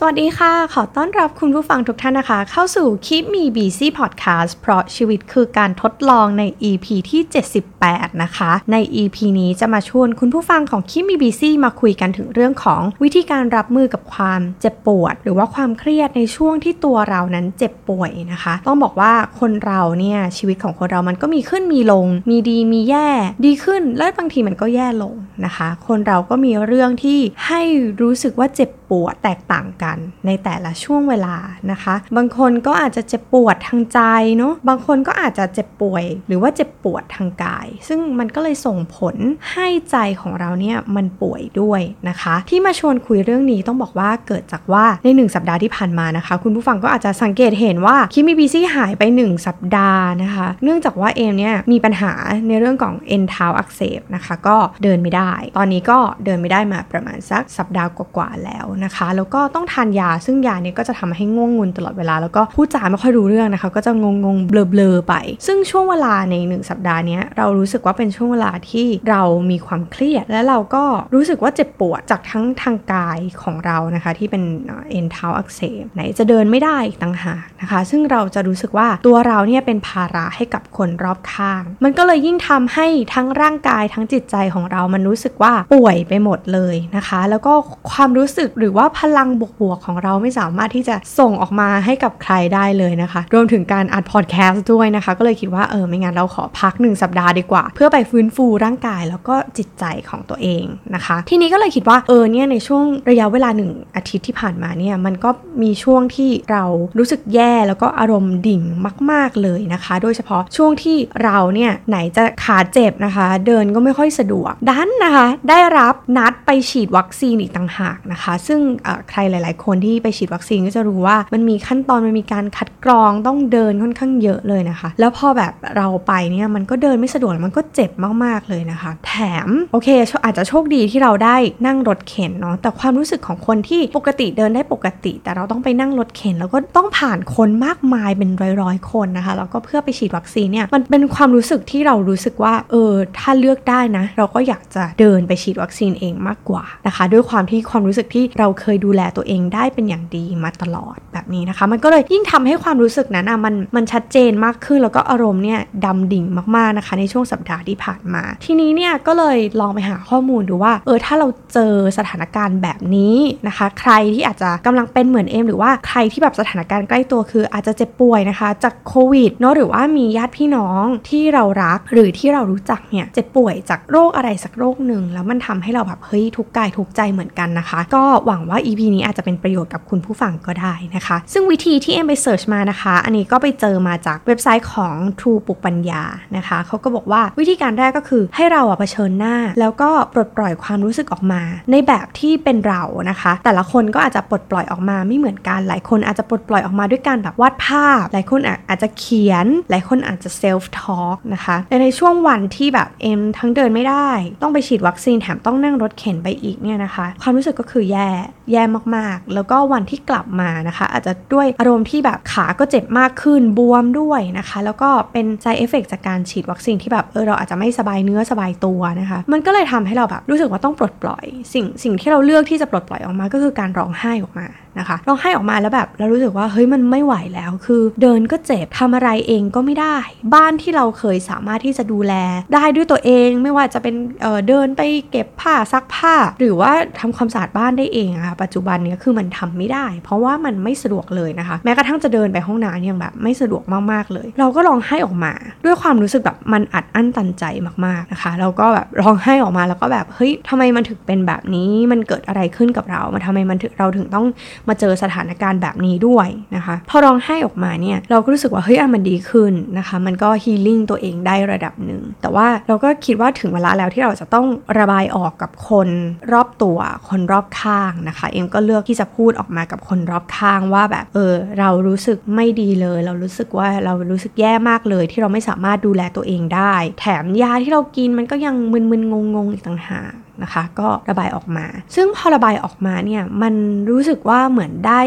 สวัสดีค่ะ ขอต้อนรับคุณผู้ฟังทุกท่านนะคะ เข้าสู่ Keep Me Busy Podcast เพราะชีวิตคือการทดลองใน EP ที่ 78 นะคะ ใน EP นี้จะมาชวนคุณผู้ฟังของ Keep Me Busy มาคุยกันถึงเรื่องของวิธีการรับมือกับความเจ็บปวด หรือว่าความเครียดในช่วงที่ตัวเรานั้นเจ็บป่วยนะคะ ต้องบอกว่าคนเราเนี่ยชีวิตของคนเรามันก็มีขึ้นมีลง มีดีมีแย่ ดีขึ้นแล้วบางทีมันก็แย่ลงนะคะ คนเราก็มีเรื่องที่ให้รู้สึกว่าเจ็บ ปวดแตกต่างกันในแต่ละช่วงเวลานะคะ บางคนก็อาจจะเจ็บปวดทางใจเนาะบางคนก็อาจจะเจ็บป่วย หรือว่าเจ็บปวดทางกาย ซึ่งมันก็เลยส่งผลให้ใจของเราเนี่ยมันป่วยด้วยนะคะ ที่มาชวนคุยเรื่องนี้ต้องบอกว่าเกิดจากว่าในหนึ่งสัปดาห์ที่ผ่านมานะคะ คุณผู้ฟังก็อาจจะสังเกตเห็นว่าคิมิบีซี่หายไป 1 สัปดาห์นะคะ เนื่องจากว่าเอมเนี่ยมีปัญหาในเรื่องของเอ็นเท้าอักเสบนะคะ ก็เดินไม่ได้ ตอนนี้ก็เดินไม่ได้มาประมาณสักสัปดาห์กว่าๆแล้วนะคะ แล้วก็ต้องทานยาซึ่งยาเนี่ยก็จะทำให้ง่วงงุนตลอดเวลา แล้วก็พูดจาไม่ค่อยรู้เรื่องนะคะ ก็จะงงงเบลอๆไป ซึ่งช่วงเวลาในหนึ่งสัปดาห์นี้เรารู้สึกว่าเป็นช่วงเวลาที่เรามีความเครียด และเราก็รู้สึกว่าเจ็บปวดจากทั้งทางกายของเรานะคะ ที่เป็นเอ็นเท้าอักเสบไหนจะเดินไม่ได้อีกต่างหากนะคะ ซึ่งเราจะรู้สึกว่าตัวเราเนี่ยเป็นภาระให้กับคนรอบข้าง มันก็เลยยิ่งทำให้ทั้งร่างกายทั้งจิตใจของเรามันรู้สึกว่าป่วยไปหมดเลยนะคะ แล้วก็ความรู้สึกหรือว่าพลังบวกๆของเราไม่สามารถที่จะส่งออกมาให้กับใครได้เลยนะคะ รวมถึงการอัดพอดแคสต์ด้วยนะคะ ก็เลยคิดว่าเออไม่งั้นเราขอพักหนึ่งสัปดาห์ดีกว่า เพื่อไปฟื้นฟูร่างกายแล้วก็จิตใจของตัวเองนะคะ ทีนี้ก็เลยคิดว่าเออเนี่ยในช่วงระยะเวลาหนึ่งอาทิตย์ที่ผ่านมาเนี่ยมันก็มีช่วงที่เรารู้สึกแย่แล้วก็อารมณ์ดิ่งมาก ๆเลยนะคะ โดยเฉพาะช่วงที่เราเนี่ยไหนจะขาเจ็บนะคะ เดินก็ไม่ค่อยสะดวกดันนะคะ ได้รับนัดไปฉีดวัคซีนอีกต่างหากนะคะ ซึ่งใครหลาย ๆ คนที่ไปฉีดวัคซีนก็จะรู้ว่ามันมีขั้นตอนมันมีการคัดกรองต้องเดินค่อนข้างเยอะเลยนะคะ แล้วพอแบบเราไปเนี่ยมันก็เดินไม่สะดวกมันก็เจ็บมาก ๆ เลยนะคะ แถมโอเคอาจจะโชคดีที่เราได้นั่งรถเข็นเนาะแต่ความรู้สึกของคนที่ปกติเดินได้ปกติ แต่เราต้องไปนั่งรถเข็น แล้วก็ต้องผ่านคนมากมายเป็นร้อยๆคนนะคะแล้วก็เพื่อไปฉีดวัคซีนเนี่ยมันเป็นความรู้สึกที่เรารู้สึกว่าเออถ้าเลือกได้นะ เราก็อยากจะเดินไปฉีดวัคซีนเองมากกว่านะคะ ด้วยความที่ความรู้สึกที่เราเคยดูแลตัวเองได้เป็นอย่างดีมาตลอดแบบนี้นะคะ มันก็เลยยิ่งทำให้ความรู้สึกนั้นอะมันมันชัดเจนมากขึ้น แล้วก็อารมณ์เนี่ยดำดิ่งมากๆนะคะ ในช่วงสัปดาห์ที่ผ่านมา ทีนี้เนี่ยก็เลยลองไปหาข้อมูลดูว่าเออถ้าเราเจอสถานการณ์แบบนี้นะคะ ใครที่อาจจะกำลังเป็นเหมือนเอมหรือว่าใครที่แบบสถานการณ์ใกล้ตัวคือ อาจจะเจ็บป่วยนะคะ จากโควิดเนาะหรือว่ามีญาติพี่น้องที่เรารักหรือที่เรารู้จักเนี่ยเจ็บป่วยจากโรคอะไรสักโรคหนึ่งแล้วมันทำให้เราแบบเฮ้ยทุกกายทุกใจเหมือนกันนะคะ ก็หวังว่า EP นี้อาจจะเป็นประโยชน์กับคุณผู้ฟังก็ได้นะคะ ซึ่งวิธีที่เอ็มไป search มานะคะ อันนี้ก็ไปเจอมาจากเว็บไซต์ของ True ปุกปัญญานะคะเขาก็บอกว่าวิธีการแรกก็คือให้เราอะเผชิญหน้า แล้วก็ปลดปล่อยความรู้สึกออกมา ในแบบที่เป็นเรานะคะ แต่ละคนก็อาจจะปลดปล่อยออกมาไม่เหมือนกันหลายคนอาจจะปลดปล่อยออกมาด้วยการแบบวาดภาพ หลายคนอาจจะเขียน หลายคนอาจจะ self talk นะคะในช่วงวันที่แบบเอ็มทั้งเดินไม่ได้ ต้องไปฉีดวัคซีนแถมต้องนั่งรถเข็นไปอีกเนี่ยนะคะ ความรู้สึกก็คือแย่แย่มากๆ แล้วก็วันที่กลับมานะคะ อาจจะด้วยอารมณ์ที่แบบขาก็เจ็บมากขึ้นบวมด้วยนะคะ แล้วก็เป็น side effect จากการฉีดวัคซีนที่แบบเออเราอาจจะไม่สบายเนื้อสบายตัวนะคะ มันก็เลยทำให้เราแบบรู้สึกว่าต้องปลดปล่อย สิ่งสิ่งที่เราเลือกที่จะปลดปล่อยออกมาก็คือการร้องไห้ออกมานะคะร้องไห้ออกมาแล้วแบบเรารู้สึกว่าเฮ้ยมันไม่ไหวแล้วคือ เดินก็เจ็บทำอะไรเองก็ไม่ได้ บ้านที่เราเคยสามารถที่จะดูแลได้ด้วยตัวเอง ไม่ว่าจะเป็นเเดินไปเก็บผ้าซักผ้า หรือว่าทำความสะอาดบ้านได้เองอะปัจจุบันนี้คือมันทำไม่ได้ เพราะว่ามันไม่สะดวกเลยนะคะ แม้กระทั่งจะเดินไปห้องน้ำยังแบบไม่สะดวกมากๆเลย เราก็ร้องไห้ออกมา ด้วยความรู้สึกแบบมันอัดอั้นตันใจมากๆนะคะเราก็แบบร้องไห้ออกมาแล้วก็แบบเฮ้ยทำไมมันถึงเป็นแบบนี้มันเกิดอะไรขึ้นกับเรา มันทำไมมันถึงเราถึงต้องมาเจอสถานการณ์แบบนี้ด้วยนะคะ พอร้องไห้ออกมาเนี่ยเราก็รู้สึกว่าเฮ้ยมันดีขึ้นนะคะ มันก็ฮีลิ่งตัวเองได้ระดับหนึ่งแต่ว่าเราก็คิดว่าถึงเวลาแล้วที่เราจะต้องระบายออกกับคนรอบตัวคนรอบข้างนะคะ เอ็มก็เลือกที่จะพูดออกมากับคนรอบข้างว่าแบบเออเรารู้สึกไม่ดีเลย เรารู้สึกว่าเรารู้สึกแย่มากเลย ที่เราไม่สามารถดูแลตัวเองได้ แถมยาที่เรากินมันก็ยังมึนๆงงๆอีกต่างหาก นะคะ ก็ระบายออกมา ซึ่งพอระบายออกมาเนี่ยมันรู้สึกว่าเหมือนได้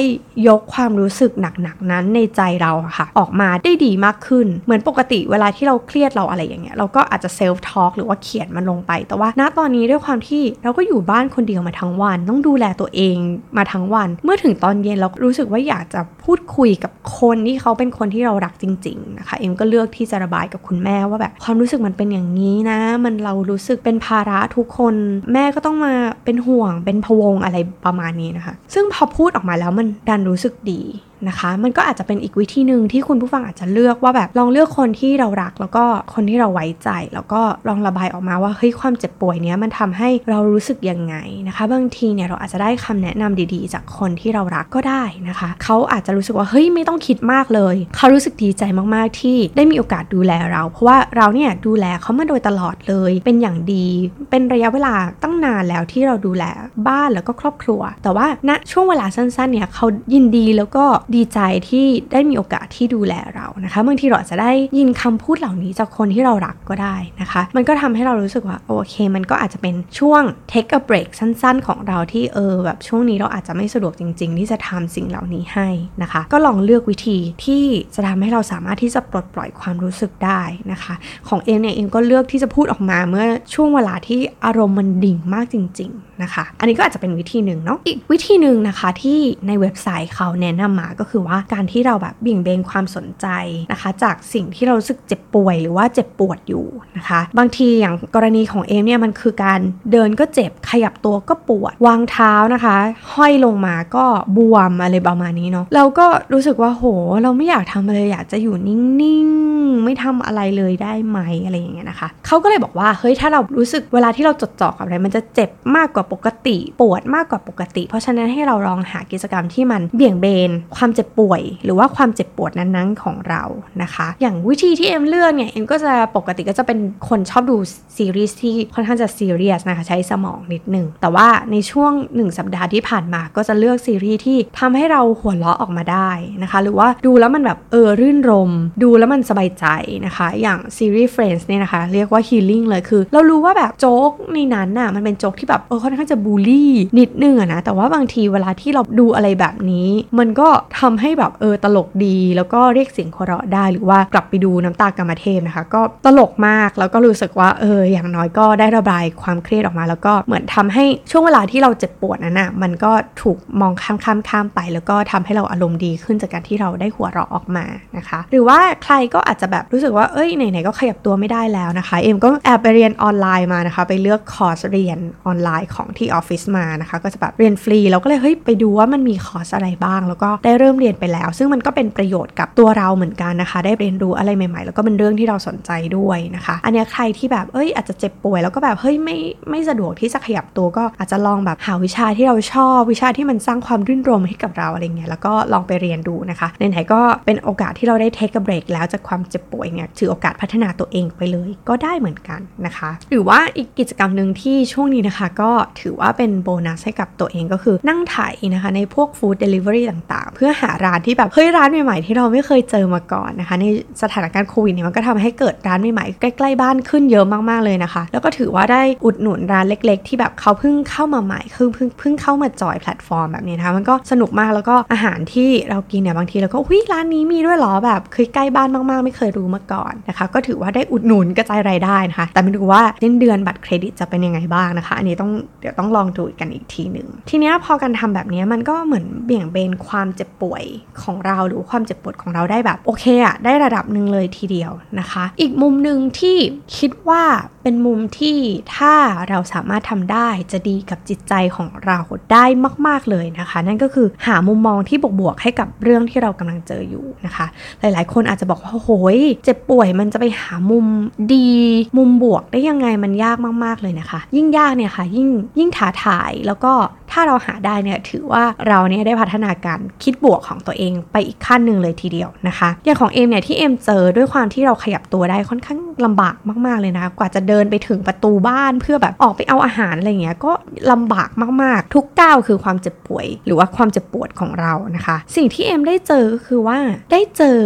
ยกความรู้สึกหนักๆนั้นในใจเราค่ะ ออกมาได้ดีมากขึ้น เหมือนปกติเวลาที่เราเครียดเราอะไรอย่างเงี้ยเราก็อาจจะเซลฟ์ทอล์กหรือว่าเขียนมันลงไป แต่ว่าณตอนนี้ด้วยความที่เราก็อยู่บ้านคนเดียวมาทั้งวัน ต้องดูแลตัวเองมาทั้งวัน เมื่อถึงตอนเย็นเรารู้สึกว่าอยากจะพูดคุยกับคนที่เขาเป็นคนที่เรารักจริง ๆ นะคะ เอ็มก็เลือกที่จะระบายกับคุณแม่ว่าแบบความรู้สึกมันเป็นอย่างนี้นะ มันเรารู้สึกเป็นภาระทุกคนแม่ก็ต้องมาเป็นห่วงเป็นพวงอะไรประมาณนี้นะคะ ซึ่งพอพูดออกมาแล้วมันดันรู้สึกดี นะคะ มันก็อาจจะเป็นอีกวิธีหนึ่งที่คุณผู้ฟังอาจจะเลือกว่าแบบลองเลือกคนที่เรารัก แล้วก็คนที่เราไว้ใจ แล้วก็ลองระบายออกมาว่าเฮ้ยความเจ็บป่วยเนี้ยมันทำให้เรารู้สึกยังไงนะคะ บางทีเนี่ยเราอาจจะได้คำแนะนำดีๆ จากคนที่เรารักก็ได้นะคะ เขาอาจจะรู้สึกว่าเฮ้ยไม่ต้องคิดมากเลย เขารู้สึกดีใจมากๆที่ได้มีโอกาสดูแลเรา เพราะว่าเราเนี่ยดูแลเขามาโดยตลอดเลย เป็นอย่างดี เป็นระยะเวลาตั้งนานแล้วที่เราดูแลบ้านแล้วก็ครอบครัว แต่ว่าณช่วงเวลาสั้นๆเนี่ยเขายินดีแล้วก็ดีใจที่ได้มีโอกาสที่ดูแลเรานะคะบางทีเราจะได้ยินคำพูดเหล่านี้จากคนที่เรารักก็ได้นะคะ มันก็ทำให้เรารู้สึกว่าโอเค มันก็อาจจะเป็นช่วง take a break สั้น ๆ ของเราที่เออแบบช่วงนี้เราอาจจะไม่สะดวกจริง ๆ ที่จะทำสิ่งเหล่านี้ให้นะคะ ก็ลองเลือกวิธีที่จะทำให้เราสามารถที่จะปลดปล่อยความรู้สึกได้นะคะ ของเอ็มเนี่ยเอ็มก็เลือกที่จะพูดออกมาเมื่อช่วงเวลาที่อารมณ์มันดิ่งมากจริง ๆ นะคะ อันนี้ก็อาจจะเป็นวิธีหนึ่งเนาะอีกวิธีหนึ่งนะคะที่ในเว็บไซต์เขาแนะนำมาก็็คือว่าการที่เราแบบเบี่ยงเบนความสนใจนะคะ จากสิ่งที่เรารู้สึกเจ็บป่วยหรือว่าเจ็บปวดอยู่นะคะ บางทีอย่างกรณีของเอมเนี่ยมันคือการเดินก็เจ็บขยับตัวก็ปวดวางเท้านะคะ ห้อยลงมาก็บวมอะไรประมาณนี้เนาะเราก็รู้สึกว่าโห เราไม่อยากทำอะไรอยากจะอยู่นิ่งๆไม่ทำอะไรเลยได้ไหมอะไรอย่างเงี้ยนะคะเขาก็เลยบอกว่าเฮ้ยถ้าเรารู้สึกเวลาที่เราจดจ่อกับอะไรมันจะเจ็บมากกว่าปกติ ปวดมากกว่าปกติ เพราะฉะนั้นให้เราลองหากิจกรรมที่มันเบี่ยงเบนความเจ็บป่วย หรือว่าความเจ็บปวดนั้นๆของเรานะคะ อย่างวิธีที่เอ็มเลือกเนี่ยเอ็มก็จะปกติก็จะเป็นคนชอบดูซีรีส์ที่ค่อนข้างจะซีเรียสนะคะใช้สมองนิดนึง แต่ว่าในช่วง 1 สัปดาห์ที่ผ่านมาก็จะเลือกซีรีส์ที่ทำให้เราหัวเราะออกมาได้นะคะ หรือว่าดูแล้วมันแบบเออรื่นรม ดูแล้วมันสบายใจนะคะ อย่างซีรีส์ Friends เนี่ยนะคะ เรียกว่า healing เลยคือ เรารู้ว่าแบบโจ๊กในนั้นน่ะมันเป็นโจ๊กที่แบบเออค่อนข้างจะบูลลี่นิดนึงอะนะแต่ว่าบางทีเวลาที่เราดูอะไรแบบนี้ มันก็ทำให้แบบเออตลกดี แล้วก็เรียกเสียงหัวเราะได้ หรือว่ากลับไปดูน้ำตากรรมเทพนะคะ ก็ตลกมากแล้วก็รู้สึกว่าเอออย่างน้อยก็ได้ระบายความเครียดออกมา แล้วก็เหมือนทำให้ช่วงเวลาที่เราเจ็บปวดนั้นน่ะมันก็ถูกมองข้ามข้ามข้ามไป แล้วก็ทำให้เราอารมณ์ดีขึ้นจากการที่เราได้หัวเราะออกมานะคะ หรือว่าใครก็อาจจะแบบรู้สึกว่าเอ้ยไหนๆก็ขยับตัวไม่ได้แล้วนะคะเอ็มก็แอบไปเรียนออนไลน์มานะคะ ไปเลือกคอร์สเรียนออนไลน์ของที่ออฟฟิศมานะคะ ก็จะแบบเรียนฟรีเราก็เลยเฮ้ยไปดูว่ามันมีคอร์สอะไรบ้าง แล้วก็ได้เริ่มเรียนไปแล้ว ซึ่งมันก็เป็นประโยชน์กับตัวเราเหมือนกันนะคะ ได้เรียนรู้อะไรใหม่ๆ แล้วก็เป็นเรื่องที่เราสนใจด้วยนะคะ อันนี้ใครที่แบบเอ้ยอาจจะเจ็บป่วยแล้วก็แบบเฮ้ยไม่ไม่สะดวกที่จะขยับตัวก็อาจจะลองแบบหาวิชาที่เราชอบ วิชาที่มันสร้างความรื่นรมย์ให้กับเราอะไรเงี้ยแล้วก็ลองไปเรียนดูนะคะไหนๆก็เป็นโอกาสที่เราได้ take break แล้วจากความเจ็บป่วยเนี่ยถือโอกาสพัฒนาตัวเองไปเลยก็ได้เหมือนกันนะคะ หรือว่าอีกกิจกรรมหนึ่งที่ช่วงนี้นะคะ ก็ถือว่าเป็นโบนัสให้กับตัวเองก็คือนั่งถ่ายนะคะในพวก food delivery ต่างๆ เพื่อหาร้านที่แบบเฮ้ยร้านใหม่ๆที่เราไม่เคยเจอมาก่อนนะคะ ในสถานการณ์โควิดเนี่ยมันก็ทำให้เกิดร้านใหม่ๆใกล้ๆบ้านขึ้นเยอะมากๆเลยนะคะ แล้วก็ถือว่าได้อุดหนุนร้านเล็ก ๆ ที่แบบเขาเพิ่งเข้ามาใหม่คือเพิ่งเพิ่งเข้ามาจอยแพลตฟอร์มแบบนี้นะคะมันก็สนุกมากแล้วก็อาหารที่เรากินเนี่ยบางทีเราก็อุ้ยร้านนี้มีด้วยหรอแบบเฮ้ยใกล้บ้านมากๆ ไม่เคยรู้มาก่อนนะคะ ก็ถือว่าได้อุดหนุนกระจายรายได้นะคะ แต่ไม่รู้ว่าสิ้นเดือนบัตรเครดิตจะเป็นยังไงบ้างนะคะ อันนี้ต้องเดี๋ยวต้องลองดูกันอีกทีหนึ่งทีนี้พอการทำแบบนี้มันก็เหมือนเบี่ยงเบนความเจ็บป่วยของเราหรือความเจ็บปวดของเราได้แบบโอเคอะได้ระดับหนึ่งเลยทีเดียวนะคะ อีกมุมหนึ่งที่คิดว่าเป็นมุมที่ถ้าเราสามารถทำได้จะดีกับจิตใจของเราได้มาก ๆเลยนะคะ นั่นก็คือหามุมมองที่บวกๆให้กับเรื่องที่เรากำลังเจออยู่นะคะ หลายๆ คนอาจจะบอกว่าโอ้ยเจ็บป่วยมันจะไปหามุมดี มุมบวกได้ยังไงมันยากมากๆเลยนะคะ ยิ่งยากเนี่ยค่ะยิ่งยิ่งท้าทายแล้วก็ถ้าเราหาได้เนี่ยถือว่าเราเนี่ยได้พัฒนาการคิดบวกของตัวเองไปอีกขั้นหนึ่งเลยทีเดียวนะคะ อย่างของเอมเนี่ยที่เอมเจอด้วยความที่เราขยับตัวได้ค่อนข้างลำบากมากๆเลยนะ กว่าจะเดินไปถึงประตูบ้านเพื่อแบบออกไปเอาอาหารอะไรเงี้ยก็ลำบากมากๆ ทุกก้าวคือความเจ็บป่วย หรือว่าความเจ็บปวดของเรานะคะ สิ่งที่เอมได้เจอก็คือว่าได้เจอ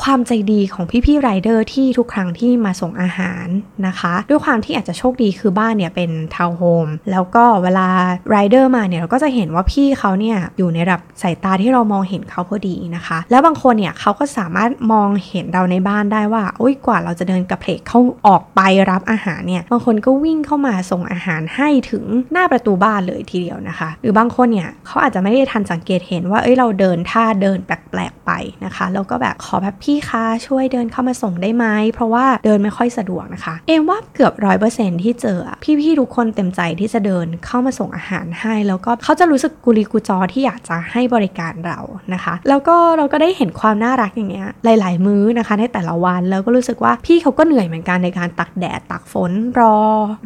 ความใจดีของพี่ๆไรเดอร์ที่ทุกครั้งที่มาส่งอาหารนะคะ ด้วยความที่อาจจะโชคดีคือบ้านเนี่ยเป็นทาวน์โฮมแล้วก็เวลาไรเดอร์มาเนี่ยเราก็จะเห็นว่าพี่เขาเนี่ยอยู่ในระดับสายตาที่เรามองเห็นเขาพอดีนะคะ แล้วบางคนเนี่ยเขาก็สามารถมองเห็นเราในบ้านได้ว่าอุ้ยกว่าเราจะเดินกระเผลกเข้าออกไปรับอาหารเนี่ยบางคนก็วิ่งเข้ามาส่งอาหารให้ถึงหน้าประตูบ้านเลยทีเดียวนะคะ หรือบางคนเนี่ยเขาอาจจะไม่ได้ทันสังเกตเห็นว่าเอ้ยเราเดินท่าเดินแปลกๆไปนะคะแล้วก็แบบขอแบบพี่คะช่วยเดินเข้ามาส่งได้ไหมเพราะว่าเดินไม่ค่อยสะดวกนะคะ เอมว่าเกือบร้อยเปอร์เซ็นที่เจอพี่ๆทุกคนเต็มใจที่จะเดินเข้ามาส่งอาหารให้ แล้วก็เขาจะรู้สึกกุลีกุจอที่อยากจะให้บริการเรานะคะ แล้วก็เราก็ได้เห็นความน่ารักอย่างเงี้ยหลาย ๆ มื้อนะคะ ในแต่ละวันแล้วก็รู้สึกว่าพี่เขาก็เหนื่อยเหมือนกันในการตักแดดตักฝนรอ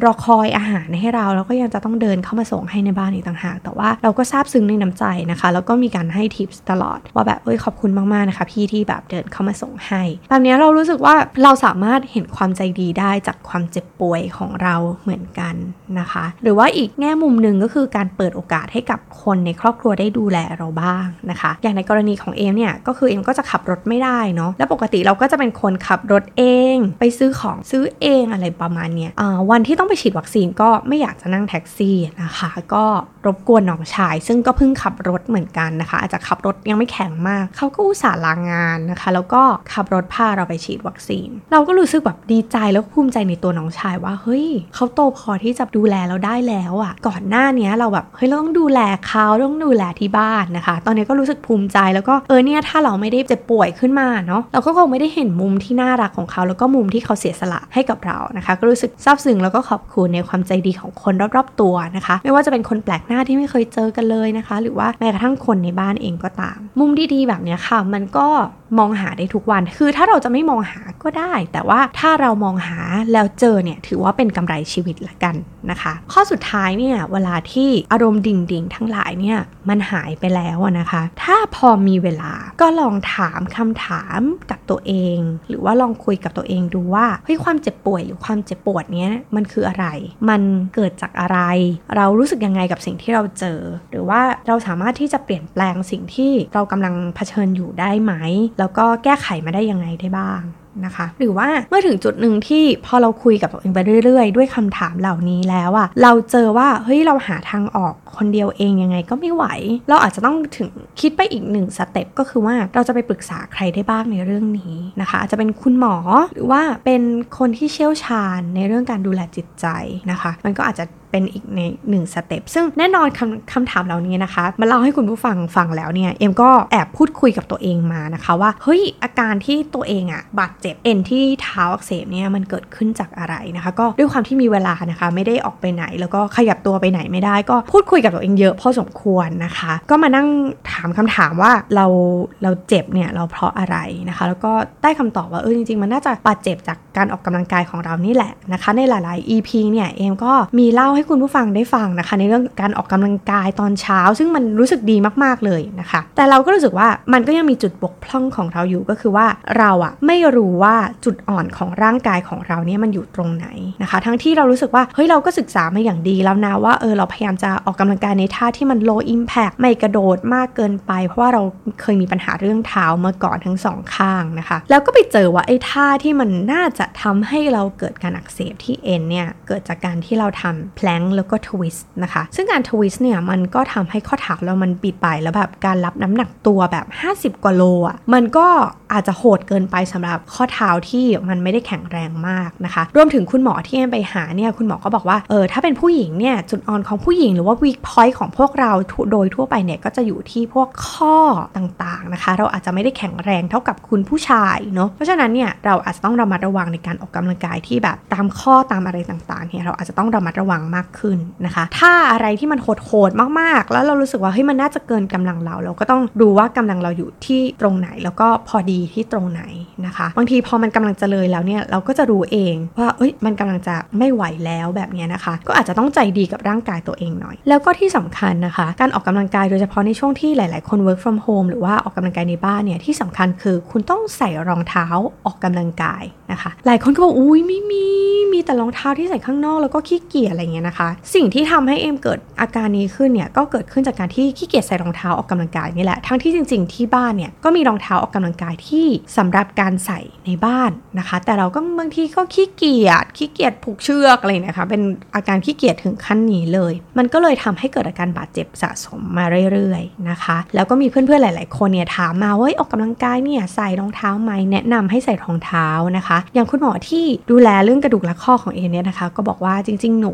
รอคอยอาหารให้เรา แล้วก็ยังจะต้องเดินเข้ามาส่งให้ในบ้านอีกต่างหาก แต่ว่าเราก็ซาบซึ้งในน้ำใจนะคะ แล้วก็มีการให้ทิปตลอด ว่าแบบเอ้ยขอบคุณมาก ๆ นะคะ พี่ที่แบบเดินเข้ามาส่งให้ แบบนี้เรารู้สึกว่าเราสามารถเห็นความใจดีได้จากความเจ็บป่วยของเราเหมือนกันนะคะ หรือว่าอีกแง่มุมหนึ่งก็คือการเปิดโอกาสให้กับคนในครอบครัวได้ดูแลเราบ้างนะคะอย่างในกรณีของเอมเนี่ยก็คือเอมก็จะขับรถไม่ได้เนาะแล้วปกติเราก็จะเป็นคนขับรถเอง ไปซื้อของซื้อเองอะไรประมาณเนี้ยวันที่ต้องไปฉีดวัคซีนก็ไม่อยากจะนั่งแท็กซี่นะคะก็รบกวนน้องชาย ซึ่งก็เพิ่งขับรถเหมือนกันนะคะ อาจจะขับรถยังไม่แข็งมาก เขาก็อุตส่าห์ลางงานนะคะ แล้วก็ขับรถพาเราไปฉีดวัคซีน เราก็รู้สึกแบบดีใจแล้วภูมิใจในตัวน้องชายว่าเฮ้ยเขาโตพอที่จะดูแลเราได้แล้วอะ่ะ ก่อนหน้านี้เราแบบเฮ้ยเราต้องดูแลเขาต้องดูแลที่บ้านนะคะ ตอนนี้ก็รู้สึกภูมิใจแล้วก็เออเนี่ยถ้าเราไม่ได้เจ็บป่วยขึ้นมาเนาะเราก็คงไม่ได้เห็นมุมที่น่ารักของเขาแล้วก็มุมที่เขาเสียสละให้กับเรานะคะ ก็รู้สึกซาบซึ้งแล้วก็ขอบคุณในความใจดีของคนรอบๆตัวนะคะ ไม่ว่าจะเป็นคนแปลกหน้าที่ไม่เคยเจอกันเลยนะคะ หรือว่าแม้กระทั่งคนในบ้านเองก็ตาม มุมดีๆแบบนี้ค่ะ มันก็ มองหาได้ทุกวัน คือถ้าเราจะไม่มองหาก็ได้ แต่ว่าถ้าเรามองหาแล้วเจอเนี่ยถือว่าเป็นกำไรชีวิตละกันนะคะ ข้อสุดท้ายเนี่ยเวลาที่อารมณ์ดิ่งๆ ทั้งหลายเนี่ยมันหายไปแล้วนะคะ ถ้าพอมีเวลาก็ลองถามคำถามกับตัวเอง หรือว่าลองคุยกับตัวเองดูว่าเฮ้ยความเจ็บป่วยหรือความเจ็บปวดเนี้ยมันคืออะไร มันเกิดจากอะไร เรารู้สึกยังไงกับสิ่งที่เราเจอ หรือว่าเราสามารถที่จะเปลี่ยนแปลงสิ่งที่เรากำลังเผชิญอยู่ได้ไหมแล้วก็แก้ไขมาได้ยังไงได้บ้างนะคะหรือว่าเมื่อถึงจุดหนึ่งที่พอเราคุยกับตัวเองไปเรื่อยๆ ด้วยคำถามเหล่านี้แล้วอะเราเจอว่าเฮ้ยเราหาทางออก คนเดียวเองยังไงก็ไม่ไหว เราอาจจะต้องถึงคิดไปอีกหนึ่งสเต็ปก็คือว่าเราจะไปปรึกษาใครได้บ้างในเรื่องนี้นะคะ อาจจะเป็นคุณหมอหรือว่าเป็นคนที่เชี่ยวชาญในเรื่องการดูแลจิตใจนะคะ มันก็อาจจะเป็นอีกในหนึ่งสเต็ปซึ่งแน่นอนคำคำถามเหล่านี้นะคะมาเล่าให้คุณผู้ฟังฟังแล้วเนี่ยเอ็มก็แอบพูดคุยกับตัวเองมานะคะว่าเฮ้ยอาการที่ตัวเองอะบาดเจ็บเอ็นที่เท้าอักเสบเนี่ยมันเกิดขึ้นจากอะไรนะคะ ก็ด้วยความที่มีเวลานะคะ ไม่ได้ออกไปไหน แล้วก็ขยับตัวไปไหนไม่ได้ก็พูดคุยกับตัวเองเยอะพอสมควรนะคะ ก็มานั่งถามคำถามว่าเราเราเจ็บเนี่ยเราเพราะอะไรนะคะ แล้วก็ได้คำตอบว่าเออจริงๆ มันน่าจะบาดเจ็บจากการออกกำลังกายของเรานี่แหละนะคะ ในหลายๆ EP เนี่ยเอ็มก็มีเล่าให้คุณผู้ฟังได้ฟังนะคะ ในเรื่องการออกกำลังกายตอนเช้า ซึ่งมันรู้สึกดีมากๆเลยนะคะ แต่เราก็รู้สึกว่ามันก็ยังมีจุดบกพร่องของเราอยู่ก็คือว่าเราอะไม่รู้ว่าจุดอ่อนของร่างกายของเราเนี่ยมันอยู่ตรงไหนนะคะ ทั้งที่เรารู้สึกว่าเฮ้ยเราก็ศึกษามาอย่างดีแล้วนะว่าเออเราพยายามจะออกกำลังกายในท่าที่มัน low impact ไม่กระโดดมากเกินไป เพราะว่าเราเคยมีปัญหาเรื่องเท้าเมื่อก่อนทั้งสองข้างนะคะ แล้วก็ไปเจอว่าไอ้ท่าที่มันน่าจะทำให้เราเกิดการอักเสบที่เอ็นเนี่ยเกิดจากการที่เราทำ plank แล้วก็ twist นะคะ ซึ่งการ twist เนี่ยมันก็ทำให้ข้อเท้าเรามันบิดไปแล้วแบบการรับน้ำหนักตัวแบบ 50 กว่าโลอะมันก็อาจจะโหดเกินไปสำหรับข้อเท้าที่มันไม่ได้แข็งแรงมากนะคะ รวมถึงคุณหมอที่เอ็มไปหาเนี่ยคุณหมอก็บอกว่าเออถ้าเป็นผู้หญิงเนี่ยจุดอ่อนของผู้หญิงหรือว่า weak point ของพวกเราโดยทั่วไปเนี่ยก็จะอยู่ที่พวกข้อต่างๆนะคะ เราอาจจะไม่ได้แข็งแรงเท่ากับคุณผู้ชายเนาะเพราะฉะนั้นเนี่ยเราอาจจะต้องระมัดระวังในการออกกำลังกายที่แบบตามข้อตามอะไรต่างๆเนี่ยเราอาจจะต้องระมัดระวังมากขึ้นนะคะ ถ้าอะไรที่มันโหดๆมากๆ แล้วเรารู้สึกว่าเฮ้ยมันน่าจะเกินกำลังเรา เราก็ต้องดูว่ากำลังเราอยู่ที่ตรงไหน แล้วก็พอดีที่ตรงไหนนะคะ บางทีพอมันกำลังจะเลยแล้วเนี่ยเราก็จะรู้เองว่าเอ้ยมันกำลังจะไม่ไหวแล้วแบบนี้นะคะ ก็อาจจะต้องใจดีกับร่างกายตัวเองหน่อย แล้วก็ที่สำคัญนะคะ การออกกำลังกายโดยเฉพาะในช่วงที่หลายๆ คน work from home หรือว่าออกกำลังกายในบ้านเนี่ยที่สำคัญคือคุณต้องใส่รองเท้าออกกำลังกายนะคะ หลายคนก็บอกอุ้ยไม่มี มีแต่รองเท้าที่ใส่ข้างนอกแล้วก็ขี้เกียจอะไรเงี้ยนะคะ สิ่งที่ทำให้เอ็มเกิดอาการนี้ขึ้นเนี่ยก็เกิดขึ้นจากการที่ขี้เกียจใส่รองเท้าออกกำลังกายนี่แหละทั้งที่จริง ๆ ที่บ้านเนี่ยก็มีรองเท้าออกกำลังกายที่สำหรับการใส่ในบ้านนะคะ แต่เราก็บางทีก็ขี้เกียจขี้เกียจผูกเชือกอะไรนะคะเป็นอาการขี้เกียจถึงขั้นนี้เลย มันก็เลยทำให้เกิดอาการบาดเจ็บสะสมมาเรื่อยๆนะคะ แล้วก็มีเพื่อนๆหลาย ๆ คนเนี่ยถามมาว่าออกกำลังกายเนี่ยใส่รองเท้าไหมแนะนำให้ใส่รองเท้านะคะ อย่างคุณหมอที่ดูแลเรื่องกระดูกและข้อของเอเนี่ยนะคะ ก็บอกว่าจริง ๆ หนู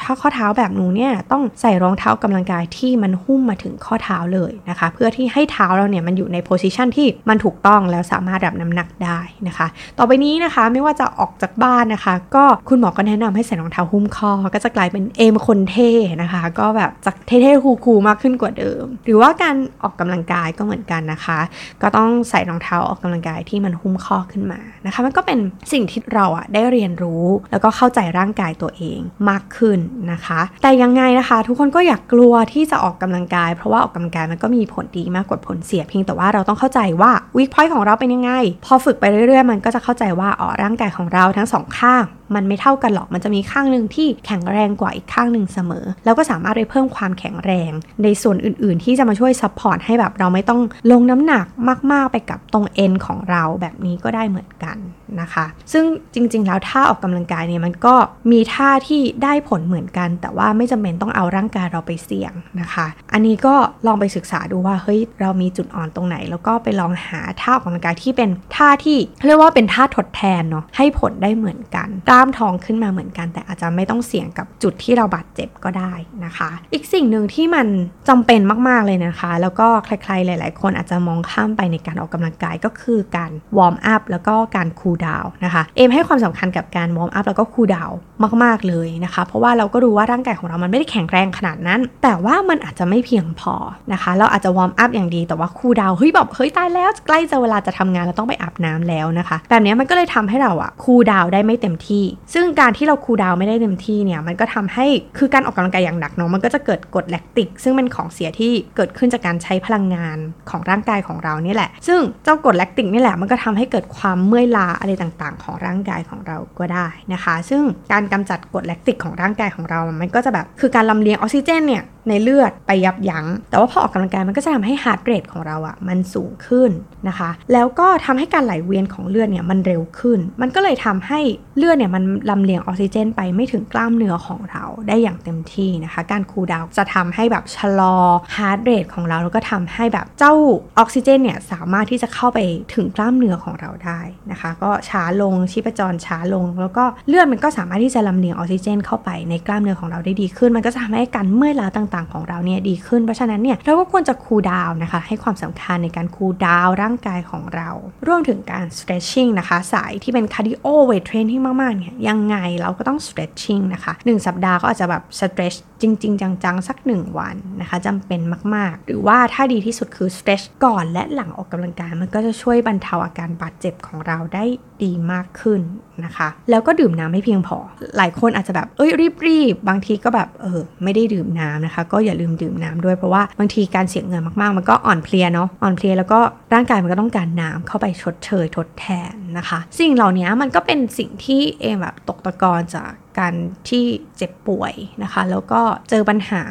ถ้าข้อเท้าแบบหนูเนี่ยต้องใส่รองเท้ากำลังกายที่มันหุ้มมาถึงข้อเท้าเลยนะคะ เพื่อที่ให้เท้าเราเนี่ยมันอยู่ในโพสิชันที่มันถูกต้องแล้วสามารถรับน้ำหนักได้นะคะ ต่อไปนี้นะคะไม่ว่าจะออกจากบ้านนะคะ ก็คุณหมอก็แนะนำให้ใส่รองเท้าหุ้มคอก็จะกลายเป็นเอมคนเท่นะคะก็แบบจากเท่ๆคูลๆมากขึ้นกว่าเดิม หรือว่าการออกกำลังกายก็เหมือนกันนะคะ ก็ต้องใส่รองเท้าออกกำลังกายที่มันหุ้มข้อขึ้นมานะคะ มันก็เป็นสิ่งที่เราอะได้เรียนรู้ แล้วก็เข้าใจร่างกายตัวเองมากขึ้นนะคะ แต่ยังไงนะคะ ทุกคนก็อยากกลัวที่จะออกกำลังกาย เพราะว่าออกกำลังกายมันก็มีผลดีมากกว่าผลเสียเพียงแต่ว่าเราต้องเข้าใจว่าวิกพอยต์ของเราเป็นยังไง พอฝึกไปเรื่อยๆ มันก็จะเข้าใจว่าอ๋อร่างกายของเราทั้งสองข้าง มันไม่เท่ากันหรอกมันจะมีข้างหนึ่งที่แข็งแรงกว่าอีกข้างหนึ่งเสมอ แล้วก็สามารถไปเพิ่มความแข็งแรง ในส่วนอื่นๆ ที่จะมาช่วย support ให้แบบเราไม่ต้องลงน้ำหนักมาก ๆ ไปกับตรงเอ็นของเราแบบนี้ก็ได้เหมือนกันนะคะ ซึ่งจริง ๆ แล้วท่าออกกำลังกายเนี่ยมันก็มีท่าที่ได้ผลเหมือนกัน แต่ว่าไม่จำเป็นต้องเอาร่างกายเราไปเสี่ยงนะคะ อันนี้ก็ลองไปศึกษาดูว่าเฮ้ยเรามีจุดอ่อนตรงไหน แล้วก็ไปลองหาท่าออกกำลังกายที่เป็นท่าที่เรียกว่าเป็นท่าทดแทนเนาะให้ผลได้เหมือนกัน กล้ามท้องขึ้นมาเหมือนกัน แต่อาจจะไม่ต้องเสี่ยงกับจุดที่เราบาดเจ็บก็ได้นะคะอีกสิ่งหนึ่งที่มันจำเป็นมากๆเลยนะคะ แล้วก็ใครๆหลาย ๆ คนอาจจะมองข้ามไปในการออกกำลังกายก็คือการ warm up แล้วก็การ cool down นะคะเอ็มให้ความสำคัญกับการ warm up แล้วก็ cool down มาก ๆ เลยนะคะ เพราะว่าเราก็รู้ว่าร่างกายของเรามันไม่ได้แข็งแรงขนาดนั้น แต่ว่ามันอาจจะไม่เพียงพอนะคะ เราอาจจะ warm up อย่างดีแต่ว่า cool down เฮ้ยแบบเฮ้ยตายแล้วใกล้จะเวลาจะทำงานเราต้องไปอาบน้ำแล้วนะคะ แบบนี้มันก็เลยทำให้เราอะ cool down ได้ไม่เต็มที่ ซึ่งการที่เรา cool down ไม่ได้เต็มที่เนี่ยมันก็ทำให้คือการออกกำลังกายอย่างหนักเนาะมันก็จะเกิดกรดแลคติก ซึ่งเป็นของเสียที่เกิดขึ้นจากการใช้พลังงานของร่างกายของเรานี่แหละ ซึ่งเจ้ากรดแลคติกนี่แหละมันก็ทำให้เกิดความเมื่อยล้าอะไรต่างๆ ของร่างกายของเราก็ได้นะคะ ซึ่งการกำจัดกรดแลคติกของร่างกายของเรา มันก็จะแบบคือการลำเลียงออกซิเจนเนี่ยในเลือดไปยับยั้ง แต่ว่าพอออกกำลังกายมันก็จะทำให้ heart rate ของเราอะ่ะมันสูงขึ้นนะคะ แล้วก็ทำให้การไหลเวียนของเลือดเนี่ยมันเร็วขึ้น มันก็เลยทำให้เลือดเนี่ยมันลำเลียงออกซิเจน ไปไม่ถึงกล้ามเนื้อของเราได้อย่างเต็มที่นะคะ การ cool down จะทำให้แบบชะลอ heart rate ของเราแล้วก็ทำให้แบบเจ้าออกซิเจนเนี่ยสามารถที่จะเข้าไปถึงกล้ามเนื้อของเราได้นะคะ ก็ช้าลงชีพจรช้าลง แล้วก็เลือดมันก็สามารถที่จะลำเลียงออกซิเจน เข้าไปในกล้ามเนื้อของเราได้ดีขึ้น มันก็จะทำให้การเมื่อยล้าต่างๆ ของเราเนี่ยดีขึ้นเพราะฉะนั้นเนี่ยเราก็ควรจะ cool down นะคะ ให้ความสำคัญในการ cool down ร่างกายของเรา รวมถึงการ stretching นะคะ สายที่เป็น cardio weight training มากๆเนี่ยยังไงเราก็ต้อง stretching นะคะ 1 สัปดาห์ก็อาจจะแบบ stretch จริงๆ จัง ๆ สัก 1 วันนะคะจำเป็นมาก ๆ หรือว่าถ้าดีที่สุดคือ stretch ก่อนและหลังออกกำลังกาย มันก็จะช่วยบรรเทาอาการบาดเจ็บของเราได้ดีมากขึ้นนะคะ แล้วก็ดื่มน้ำให้เพียงพอ หลายคนอาจจะแบบ เอ้ยรีบๆ บางทีก็แบบ เออ ไม่ได้ดื่มน้ำนะคะ ก็อย่าลืมดื่มน้ำด้วย เพราะว่าบางทีการเสียเงินมากๆ มันก็อ่อนเพลียเนาะ อ่อนเพลียแล้วก็ร่างกายมันก็ต้องการน้ำเข้าไปชดเชยทดแทนนะคะ สิ่งเหล่านี้มันก็เป็นสิ่งที่เอมแบบตกตะกอนจากการที่เจ็บป่วยนะคะ แล้วก็เจอปัญหา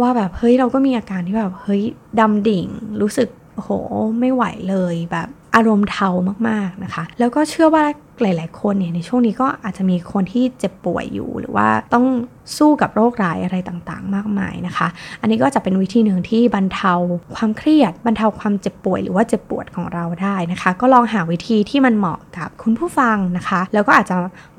ว่าแบบเฮ้ยเราก็มีอาการที่แบบเฮ้ยดำดิ่ง รู้สึกโหไม่ไหวเลยแบบอารมณ์เทามากๆนะคะ แล้วก็เชื่อว่าหลาย ๆ คนเนี่ยในช่วงนี้ก็อาจจะมีคนที่เจ็บป่วยอยู่หรือว่าต้องสู้กับโรคร้ายอะไรต่างๆ มากมายนะคะ อันนี้ก็จะเป็นวิธีหนึ่งที่บรรเทาความเครียด บรรเทาความเจ็บป่วยหรือว่าเจ็บปวดของเราได้นะคะ ก็ลองหาวิธีที่มันเหมาะกับคุณผู้ฟังนะคะ แล้วก็อาจจะ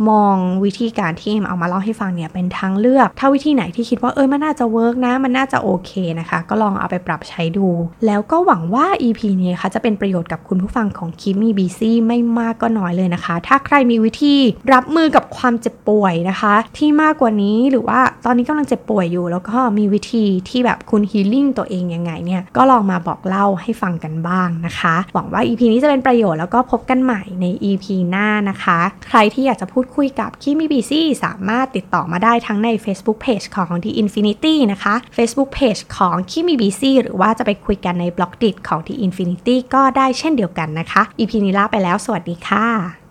มองวิธีการที่เอมเอามาเล่าให้ฟังเนี่ยเป็นทางเลือก ถ้าวิธีไหนที่คิดว่าเออมันน่าจะ work นะ มันน่าจะโอเคนะคะ ก็ลองเอาไปปรับใช้ดู แล้วก็หวังว่า EP นี้คะจะเป็นประโยชน์กับคุณผู้ฟังของคิมมี่บีซี่ไม่มากก็น้อยเลยนะคะ ถ้าใครมีวิธีรับมือกับความเจ็บป่วยนะคะ ที่มากกว่านี้หรือว่าตอนนี้กำลังเจ็บป่วยอยู่ แล้วก็มีวิธีที่แบบคุณ healing ตัวเองยังไงเนี่ยก็ลองมาบอกเล่าให้ฟังกันบ้างนะคะ หวังว่า EP นี้จะเป็นประโยชน์แล้วก็พบกันใหม่ใน EP หน้านะคะ ใครที่อยากจะพูดคุยกับคิมีบีซี่สามารถติดต่อมาได้ทั้งใน Facebook Page ของ The Infinity นะคะ Facebook Page ของคิมีบีซี่หรือว่าจะไปคุยกันในบล็อกดิของ The Infinity ก็ได้เช่นเดียวกันนะคะ EP นี้ลาไปแล้ว สวัสดีค่ะ